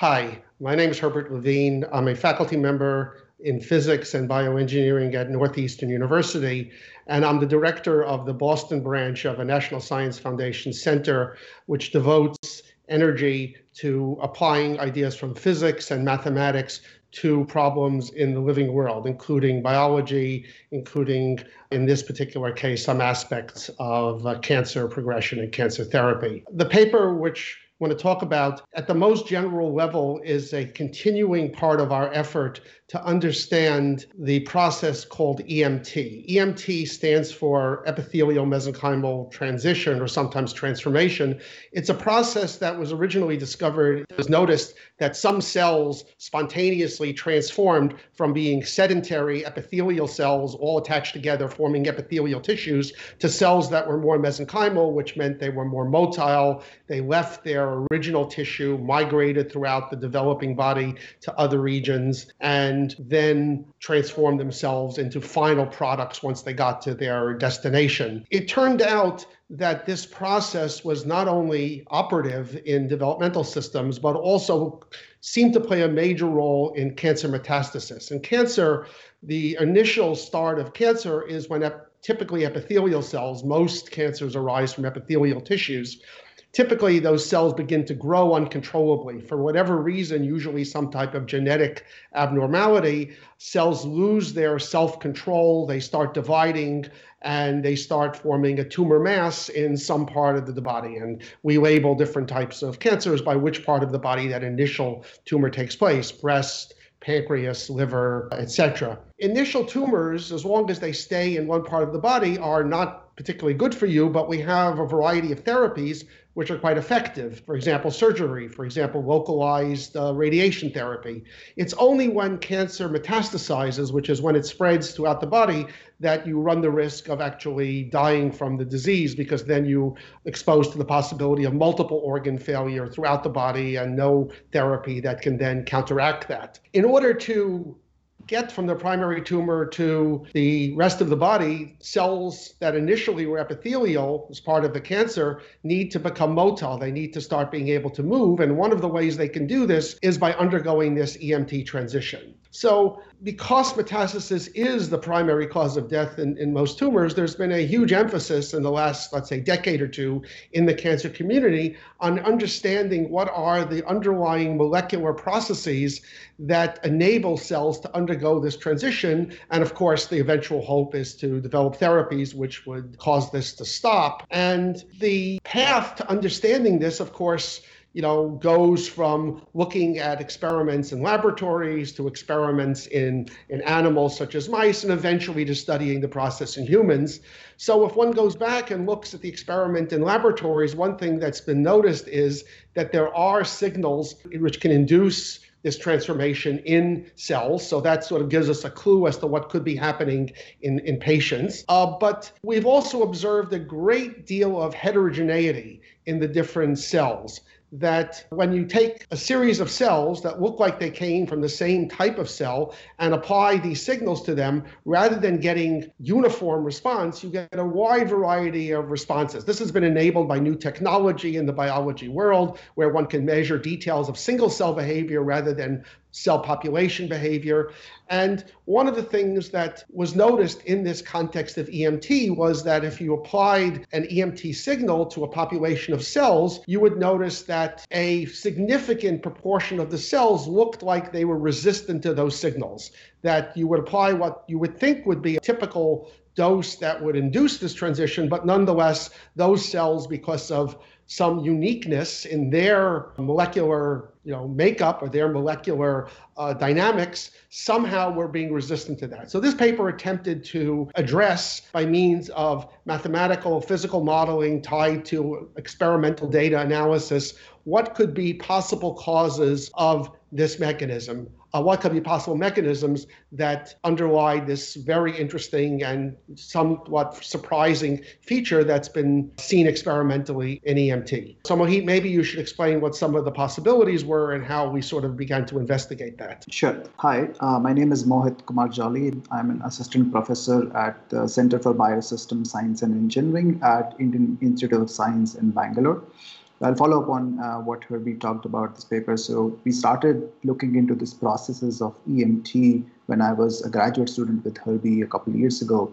Hi, my name is Herbert Levine. I'm a faculty member in physics and bioengineering at Northeastern University, and I'm the director of the Boston branch of a National Science Foundation Center, which devotes energy to applying ideas from physics and mathematics to problems in the living world, including biology, including, in this particular case, some aspects of uh, cancer progression and cancer therapy. The paper, which want to talk about at the most general level is a continuing part of our effort to understand the process called EMT. EMT stands for epithelial mesenchymal transition or sometimes transformation. It's a process that was originally discovered. It was noticed that some cells spontaneously transformed from being sedentary epithelial cells all attached together forming epithelial tissues to cells that were more mesenchymal, which meant they were more motile. They left their original tissue, migrated throughout the developing body to other regions, and and then transform themselves into final products once they got to their destination. It turned out that this process was not only operative in developmental systems, but also seemed to play a major role in cancer metastasis. In cancer, the initial start of cancer is when ep- typically epithelial cells, most cancers arise from epithelial tissues, typically those cells begin to grow uncontrollably. For whatever reason, usually some type of genetic abnormality, cells lose their self control, they start dividing, and they start forming a tumor mass in some part of the body. And we label different types of cancers by which part of the body that initial tumor takes place breast, pancreas, liver, etc. Initial tumors, as long as they stay in one part of the body, are not particularly good for you, but we have a variety of therapies which are quite effective. For example, surgery, for example, localized uh, radiation therapy. It's only when cancer metastasizes, which is when it spreads throughout the body, that you run the risk of actually dying from the disease because then you exposed to the possibility of multiple organ failure throughout the body and no therapy that can then counteract that. In order to get from the primary tumor to the rest of the body, cells that initially were epithelial as part of the cancer need to become motile. They need to start being able to move. And one of the ways they can do this is by undergoing this EMT transition. So, because metastasis is the primary cause of death in, in most tumors, there's been a huge emphasis in the last, let's say, decade or two in the cancer community on understanding what are the underlying molecular processes that enable cells to undergo this transition. And of course, the eventual hope is to develop therapies which would cause this to stop. And the path to understanding this, of course, you know, goes from looking at experiments in laboratories to experiments in, in animals such as mice and eventually to studying the process in humans. So if one goes back and looks at the experiment in laboratories, one thing that's been noticed is that there are signals which can induce this transformation in cells. So that sort of gives us a clue as to what could be happening in, in patients. Uh, but we've also observed a great deal of heterogeneity in the different cells that when you take a series of cells that look like they came from the same type of cell and apply these signals to them, rather than getting uniform response, you get a wide variety of responses. This has been enabled by new technology in the biology world, where one can measure details of single cell behavior rather than cell population behavior. And one of the things that was noticed in this context of EMT was that if you applied an EMT signal to a population of cells, you would notice that a significant proportion of the cells looked like they were resistant to those signals. That you would apply what you would think would be a typical dose that would induce this transition, but nonetheless, those cells, because of some uniqueness in their molecular you know, makeup or their molecular uh, dynamics, somehow we're being resistant to that. So this paper attempted to address by means of mathematical physical modeling tied to experimental data analysis what could be possible causes of this mechanism uh, what could be possible mechanisms that underlie this very interesting and somewhat surprising feature that's been seen experimentally in EMT. So, Mohit, maybe you should explain what some of the possibilities were and how we sort of began to investigate that. Sure. Hi, uh, my name is Mohit Kumar Jolly. I'm an assistant professor at the Center for Biosystem Science and Engineering at Indian Institute of Science in Bangalore. I'll follow up on uh, what Herbie talked about this paper. So we started looking into these processes of EMT when I was a graduate student with Herbie a couple years ago.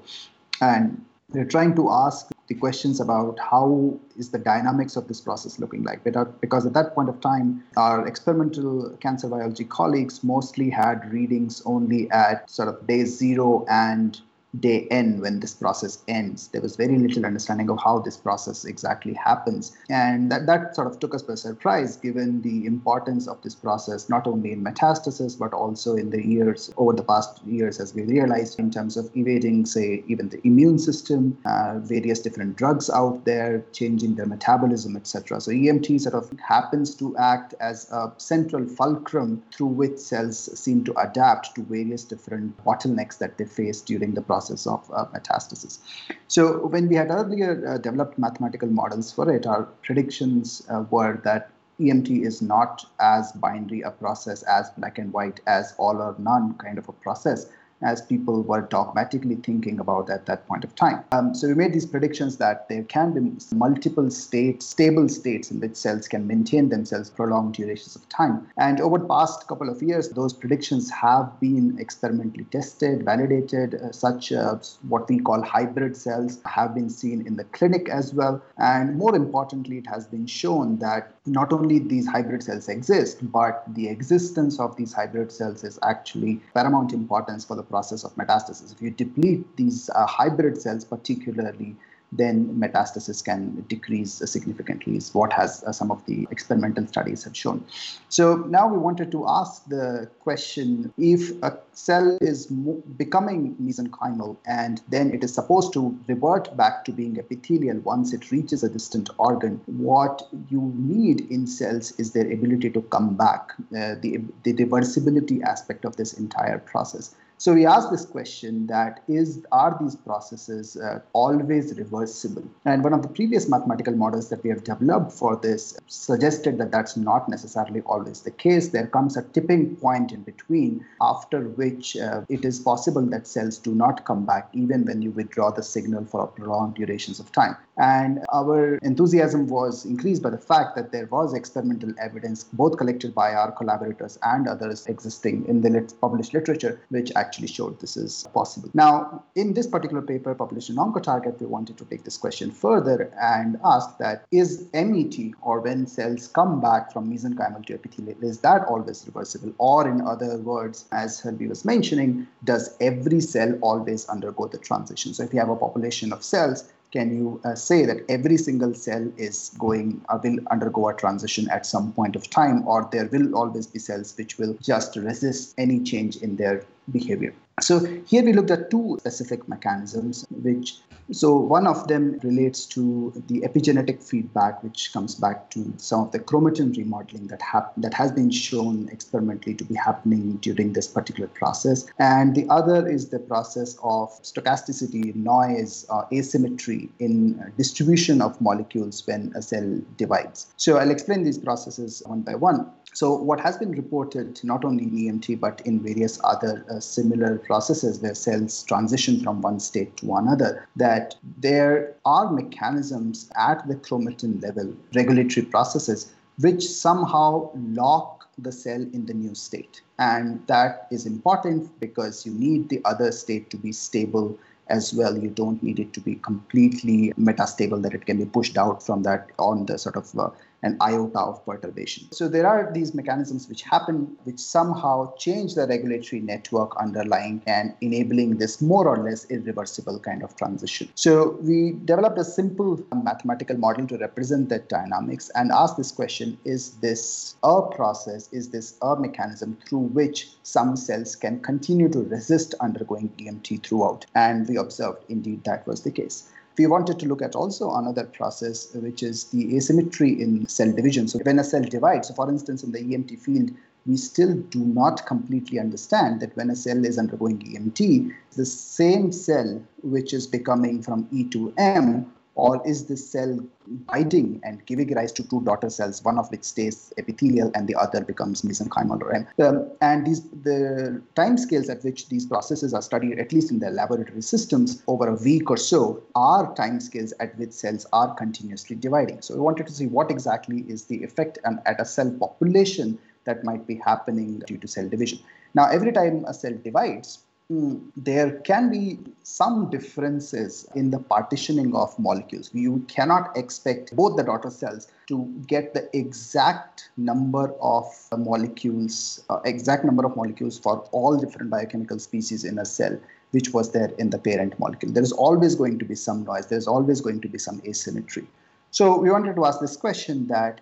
And we're trying to ask the questions about how is the dynamics of this process looking like because at that point of time our experimental cancer biology colleagues mostly had readings only at sort of day zero and day n when this process ends. There was very little understanding of how this process exactly happens. And that, that sort of took us by surprise given the importance of this process, not only in metastasis, but also in the years over the past years, as we realized in terms of evading, say, even the immune system, uh, various different drugs out there, changing their metabolism, etc. So EMT sort of happens to act as a central fulcrum through which cells seem to adapt to various different bottlenecks that they face during the process process of uh, metastasis. So when we had earlier uh, developed mathematical models for it, our predictions uh, were that EMT is not as binary a process, as black and white, as all or none kind of a process as people were dogmatically thinking about at that point of time. Um, so we made these predictions that there can be multiple states, stable states in which cells can maintain themselves prolonged durations of time. And over the past couple of years, those predictions have been experimentally tested, validated. Uh, such uh, what we call hybrid cells have been seen in the clinic as well. And more importantly, it has been shown that not only these hybrid cells exist, but the existence of these hybrid cells is actually paramount importance for the process of metastasis. If you deplete these uh, hybrid cells, particularly then metastasis can decrease significantly, is what has uh, some of the experimental studies have shown. So now we wanted to ask the question if a cell is mo- becoming mesenchymal and then it is supposed to revert back to being epithelial once it reaches a distant organ, what you need in cells is their ability to come back, uh, the, the reversibility aspect of this entire process. So we asked this question that is, are these processes uh, always reversible? And one of the previous mathematical models that we have developed for this suggested that that's not necessarily always the case. There comes a tipping point in between after which uh, it is possible that cells do not come back even when you withdraw the signal for prolonged durations of time. And our enthusiasm was increased by the fact that there was experimental evidence, both collected by our collaborators and others existing in the published literature, which actually showed this is possible. Now, in this particular paper published in OncoTarget, we wanted to take this question further and ask that is MET, or when cells come back from mesenchymal to epithelial, is that always reversible? Or in other words, as Herbie was mentioning, does every cell always undergo the transition? So if you have a population of cells, can you uh, say that every single cell is going uh, will undergo a transition at some point of time or there will always be cells which will just resist any change in their behavior so here we looked at two specific mechanisms, which so one of them relates to the epigenetic feedback, which comes back to some of the chromatin remodeling that hap- that has been shown experimentally to be happening during this particular process, and the other is the process of stochasticity, noise, uh, asymmetry in distribution of molecules when a cell divides. So I'll explain these processes one by one. So what has been reported not only in EMT but in various other uh, similar processes where cells transition from one state to another, that there are mechanisms at the chromatin level, regulatory processes, which somehow lock the cell in the new state. And that is important because you need the other state to be stable as well. You don't need it to be completely metastable, that it can be pushed out from that on the sort of uh, an iota of perturbation. So there are these mechanisms which happen, which somehow change the regulatory network underlying and enabling this more or less irreversible kind of transition. So we developed a simple mathematical model to represent that dynamics and ask this question, is this a process, is this a mechanism through which some cells can continue to resist undergoing EMT throughout? And we observed indeed that was the case we wanted to look at also another process, which is the asymmetry in cell division. So when a cell divides, so for instance, in the EMT field, we still do not completely understand that when a cell is undergoing EMT, the same cell which is becoming from E to M or is this cell dividing and giving rise to two daughter cells, one of which stays epithelial and the other becomes mesenchymal or M? Um, and these the time scales at which these processes are studied, at least in the laboratory systems, over a week or so, are time scales at which cells are continuously dividing. So we wanted to see what exactly is the effect and at a cell population that might be happening due to cell division. Now, every time a cell divides, there can be some differences in the partitioning of molecules. You cannot expect both the daughter cells to get the exact number of molecules, uh, exact number of molecules for all different biochemical species in a cell, which was there in the parent molecule. There is always going to be some noise. There is always going to be some asymmetry. So we wanted to ask this question that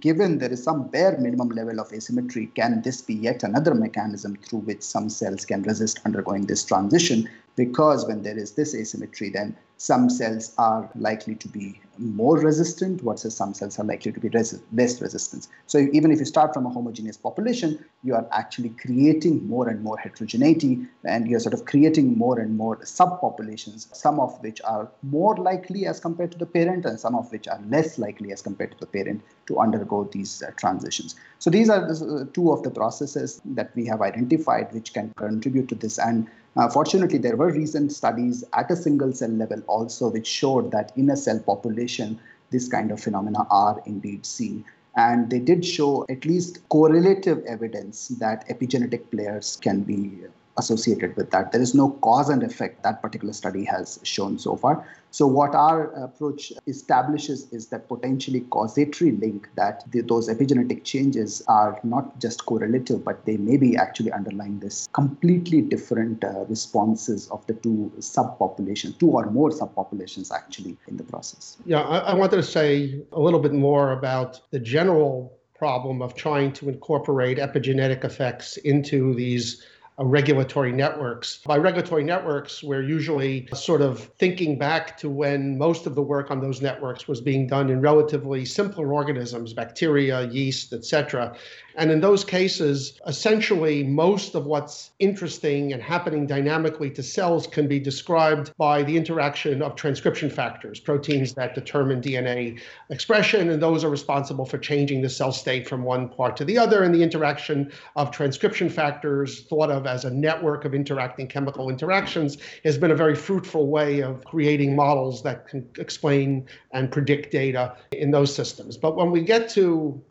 given there is some bare minimum level of asymmetry, can this be yet another mechanism through which some cells can resist undergoing this transition? Because when there is this asymmetry, then some cells are likely to be more resistant versus some cells are likely to be res- less resistant. So even if you start from a homogeneous population, you are actually creating more and more heterogeneity and you're sort of creating more and more subpopulations, some of which are more likely as compared to the parent and some of which are less likely as compared to the parent to undergo these uh, transitions. So these are uh, two of the processes that we have identified which can contribute to this. And uh, fortunately, there were recent studies at a single cell level also which showed that in a cell population, this kind of phenomena are indeed seen. And they did show at least correlative evidence that epigenetic players can be associated with that. There is no cause and effect that particular study has shown so far. So, what our approach establishes is that potentially causatory link that the, those epigenetic changes are not just correlative, but they may be actually underlying this completely different uh, responses of the two subpopulations, two or more subpopulations actually in the process. Yeah, I, I wanted to say a little bit more about the general problem of trying to incorporate epigenetic effects into these Uh, regulatory networks. By regulatory networks, we're usually sort of thinking back to when most of the work on those networks was being done in relatively simpler organisms, bacteria, yeast, etc. And in those cases, essentially, most of what's interesting and happening dynamically to cells can be described by the interaction of transcription factors, proteins that determine DNA expression, and those are responsible for changing the cell state from one part to the other. And the interaction of transcription factors, thought of as a network of interacting chemical interactions, has been a very fruitful way of creating models that can explain and predict data in those systems. But when we get to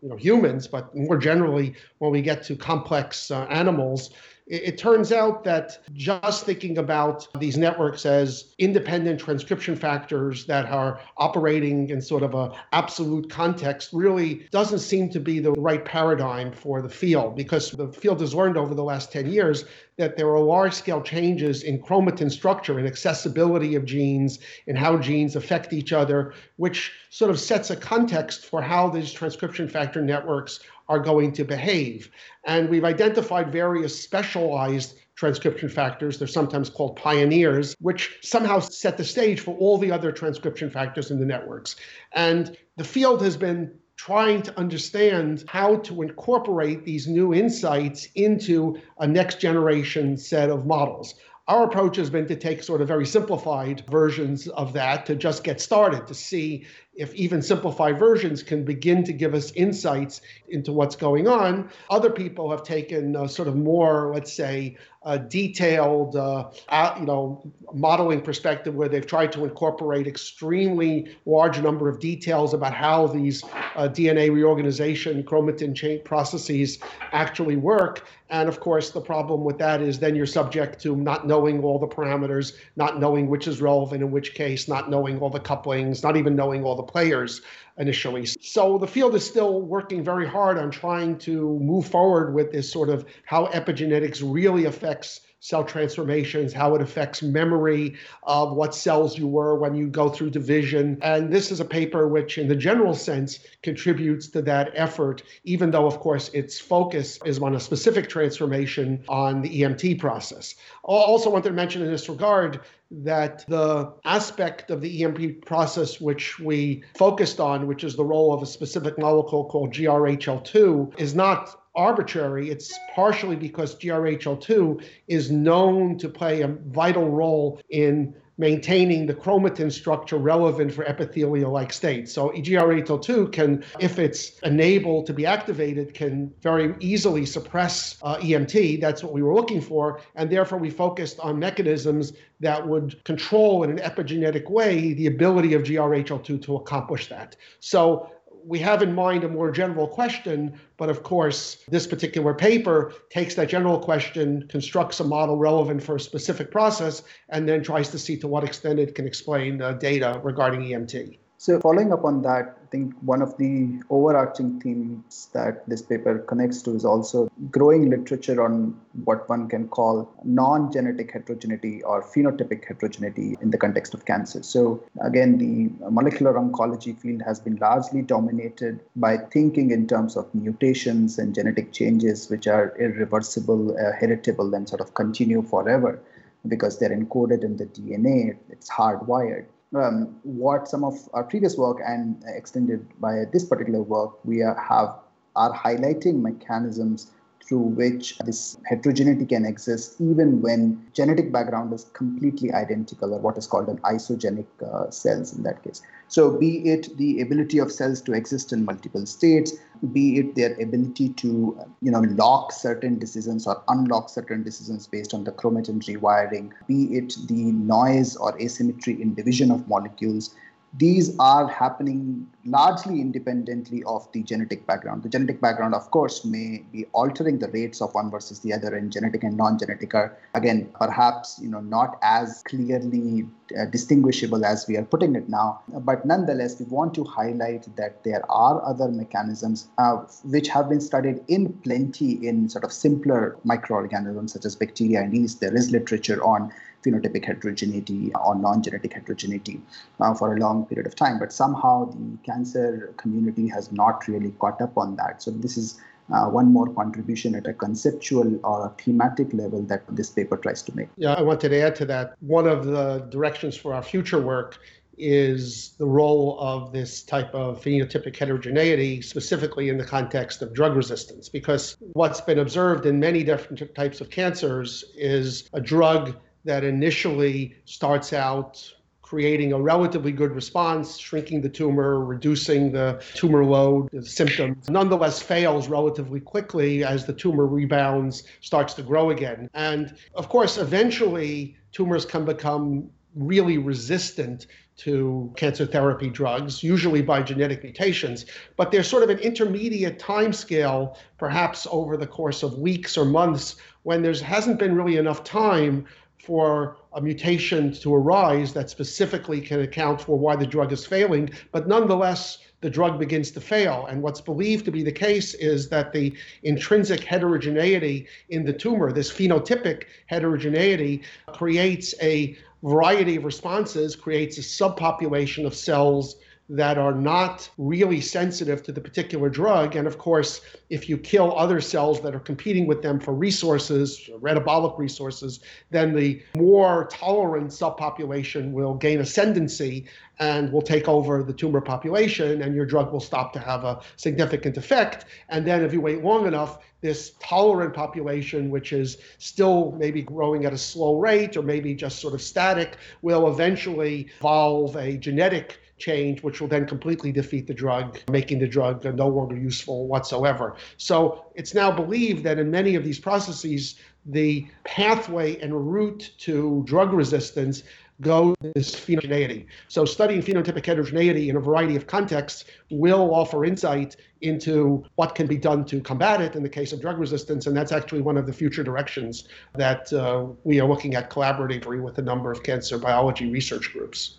you know, humans, but more generally, when we get to complex uh, animals it, turns out that just thinking about these networks as independent transcription factors that are operating in sort of a absolute context really doesn't seem to be the right paradigm for the field because the field has learned over the last 10 years that there are large scale changes in chromatin structure and accessibility of genes and how genes affect each other, which sort of sets a context for how these transcription factor networks are going to behave. And we've identified various specialized transcription factors. They're sometimes called pioneers, which somehow set the stage for all the other transcription factors in the networks. And the field has been trying to understand how to incorporate these new insights into a next generation set of models. Our approach has been to take sort of very simplified versions of that to just get started to see if even simplified versions can begin to give us insights into what's going on. Other people have taken a sort of more, let's say, a detailed, uh, you know, modeling perspective where they've tried to incorporate extremely large number of details about how these uh, DNA reorganization chromatin chain processes actually work. And of course, the problem with that is then you're subject to not knowing all the parameters, not knowing which is relevant in which case, not knowing all the couplings, not even knowing all the players initially. So the field is still working very hard on trying to move forward with this sort of how epigenetics really affects cell transformations, how it affects memory of what cells you were when you go through division. And this is a paper which, in the general sense, contributes to that effort, even though, of course, its focus is on a specific transformation on the EMT process. I also wanted to mention in this regard that the aspect of the EMT process which we focused on, which is the role of a specific molecule called GRHL2, is not arbitrary. It's partially because GRHL2 is known to play a vital role in maintaining the chromatin structure relevant for epithelial-like states. So GRHL2 can, if it's enabled to be activated, can very easily suppress uh, EMT. That's what we were looking for, and therefore we focused on mechanisms that would control in an epigenetic way the ability of GRHL2 to accomplish that. So we have in mind a more general question, but of course, this particular paper takes that general question, constructs a model relevant for a specific process, and then tries to see to what extent it can explain uh, data regarding EMT. So, following up on that, I think one of the overarching themes that this paper connects to is also growing literature on what one can call non genetic heterogeneity or phenotypic heterogeneity in the context of cancer. So, again, the molecular oncology field has been largely dominated by thinking in terms of mutations and genetic changes, which are irreversible, uh, heritable, and sort of continue forever because they're encoded in the DNA, it's hardwired um, what some of our previous work and extended by this particular work, we are, have are highlighting mechanisms through which this heterogeneity can exist even when genetic background is completely identical or what is called an isogenic uh, cells in that case. So be it the ability of cells to exist in multiple states, be it their ability to you know lock certain decisions or unlock certain decisions based on the chromatin rewiring, be it the noise or asymmetry in division of molecules, these are happening largely independently of the genetic background. The genetic background, of course, may be altering the rates of one versus the other, and genetic and non-genetic are again perhaps you know not as clearly uh, distinguishable as we are putting it now. But nonetheless, we want to highlight that there are other mechanisms uh, which have been studied in plenty in sort of simpler microorganisms such as bacteria and yeast. There is literature on phenotypic heterogeneity or non-genetic heterogeneity uh, for a long period of time. But somehow the cancer community has not really caught up on that. So this is uh, one more contribution at a conceptual or a thematic level that this paper tries to make. Yeah, I wanted to add to that. One of the directions for our future work is the role of this type of phenotypic heterogeneity, specifically in the context of drug resistance. Because what's been observed in many different types of cancers is a drug that initially starts out creating a relatively good response, shrinking the tumor, reducing the tumor load, the symptoms, nonetheless fails relatively quickly as the tumor rebounds, starts to grow again. And of course, eventually, tumors can become really resistant to cancer therapy drugs, usually by genetic mutations. But there's sort of an intermediate time scale, perhaps over the course of weeks or months, when there hasn't been really enough time for a mutation to arise that specifically can account for why the drug is failing, but nonetheless, the drug begins to fail. And what's believed to be the case is that the intrinsic heterogeneity in the tumor, this phenotypic heterogeneity, creates a variety of responses, creates a subpopulation of cells that are not really sensitive to the particular drug. And of course, if you kill other cells that are competing with them for resources, metabolic resources, then the more tolerant subpopulation will gain ascendancy and will take over the tumor population, and your drug will stop to have a significant effect. And then, if you wait long enough, this tolerant population, which is still maybe growing at a slow rate or maybe just sort of static, will eventually evolve a genetic change, which will then completely defeat the drug, making the drug no longer useful whatsoever. So it's now believed that in many of these processes, the pathway and route to drug resistance goes this phenogeneity. So studying phenotypic heterogeneity in a variety of contexts will offer insight into what can be done to combat it in the case of drug resistance. And that's actually one of the future directions that uh, we are looking at collaboratively with a number of cancer biology research groups.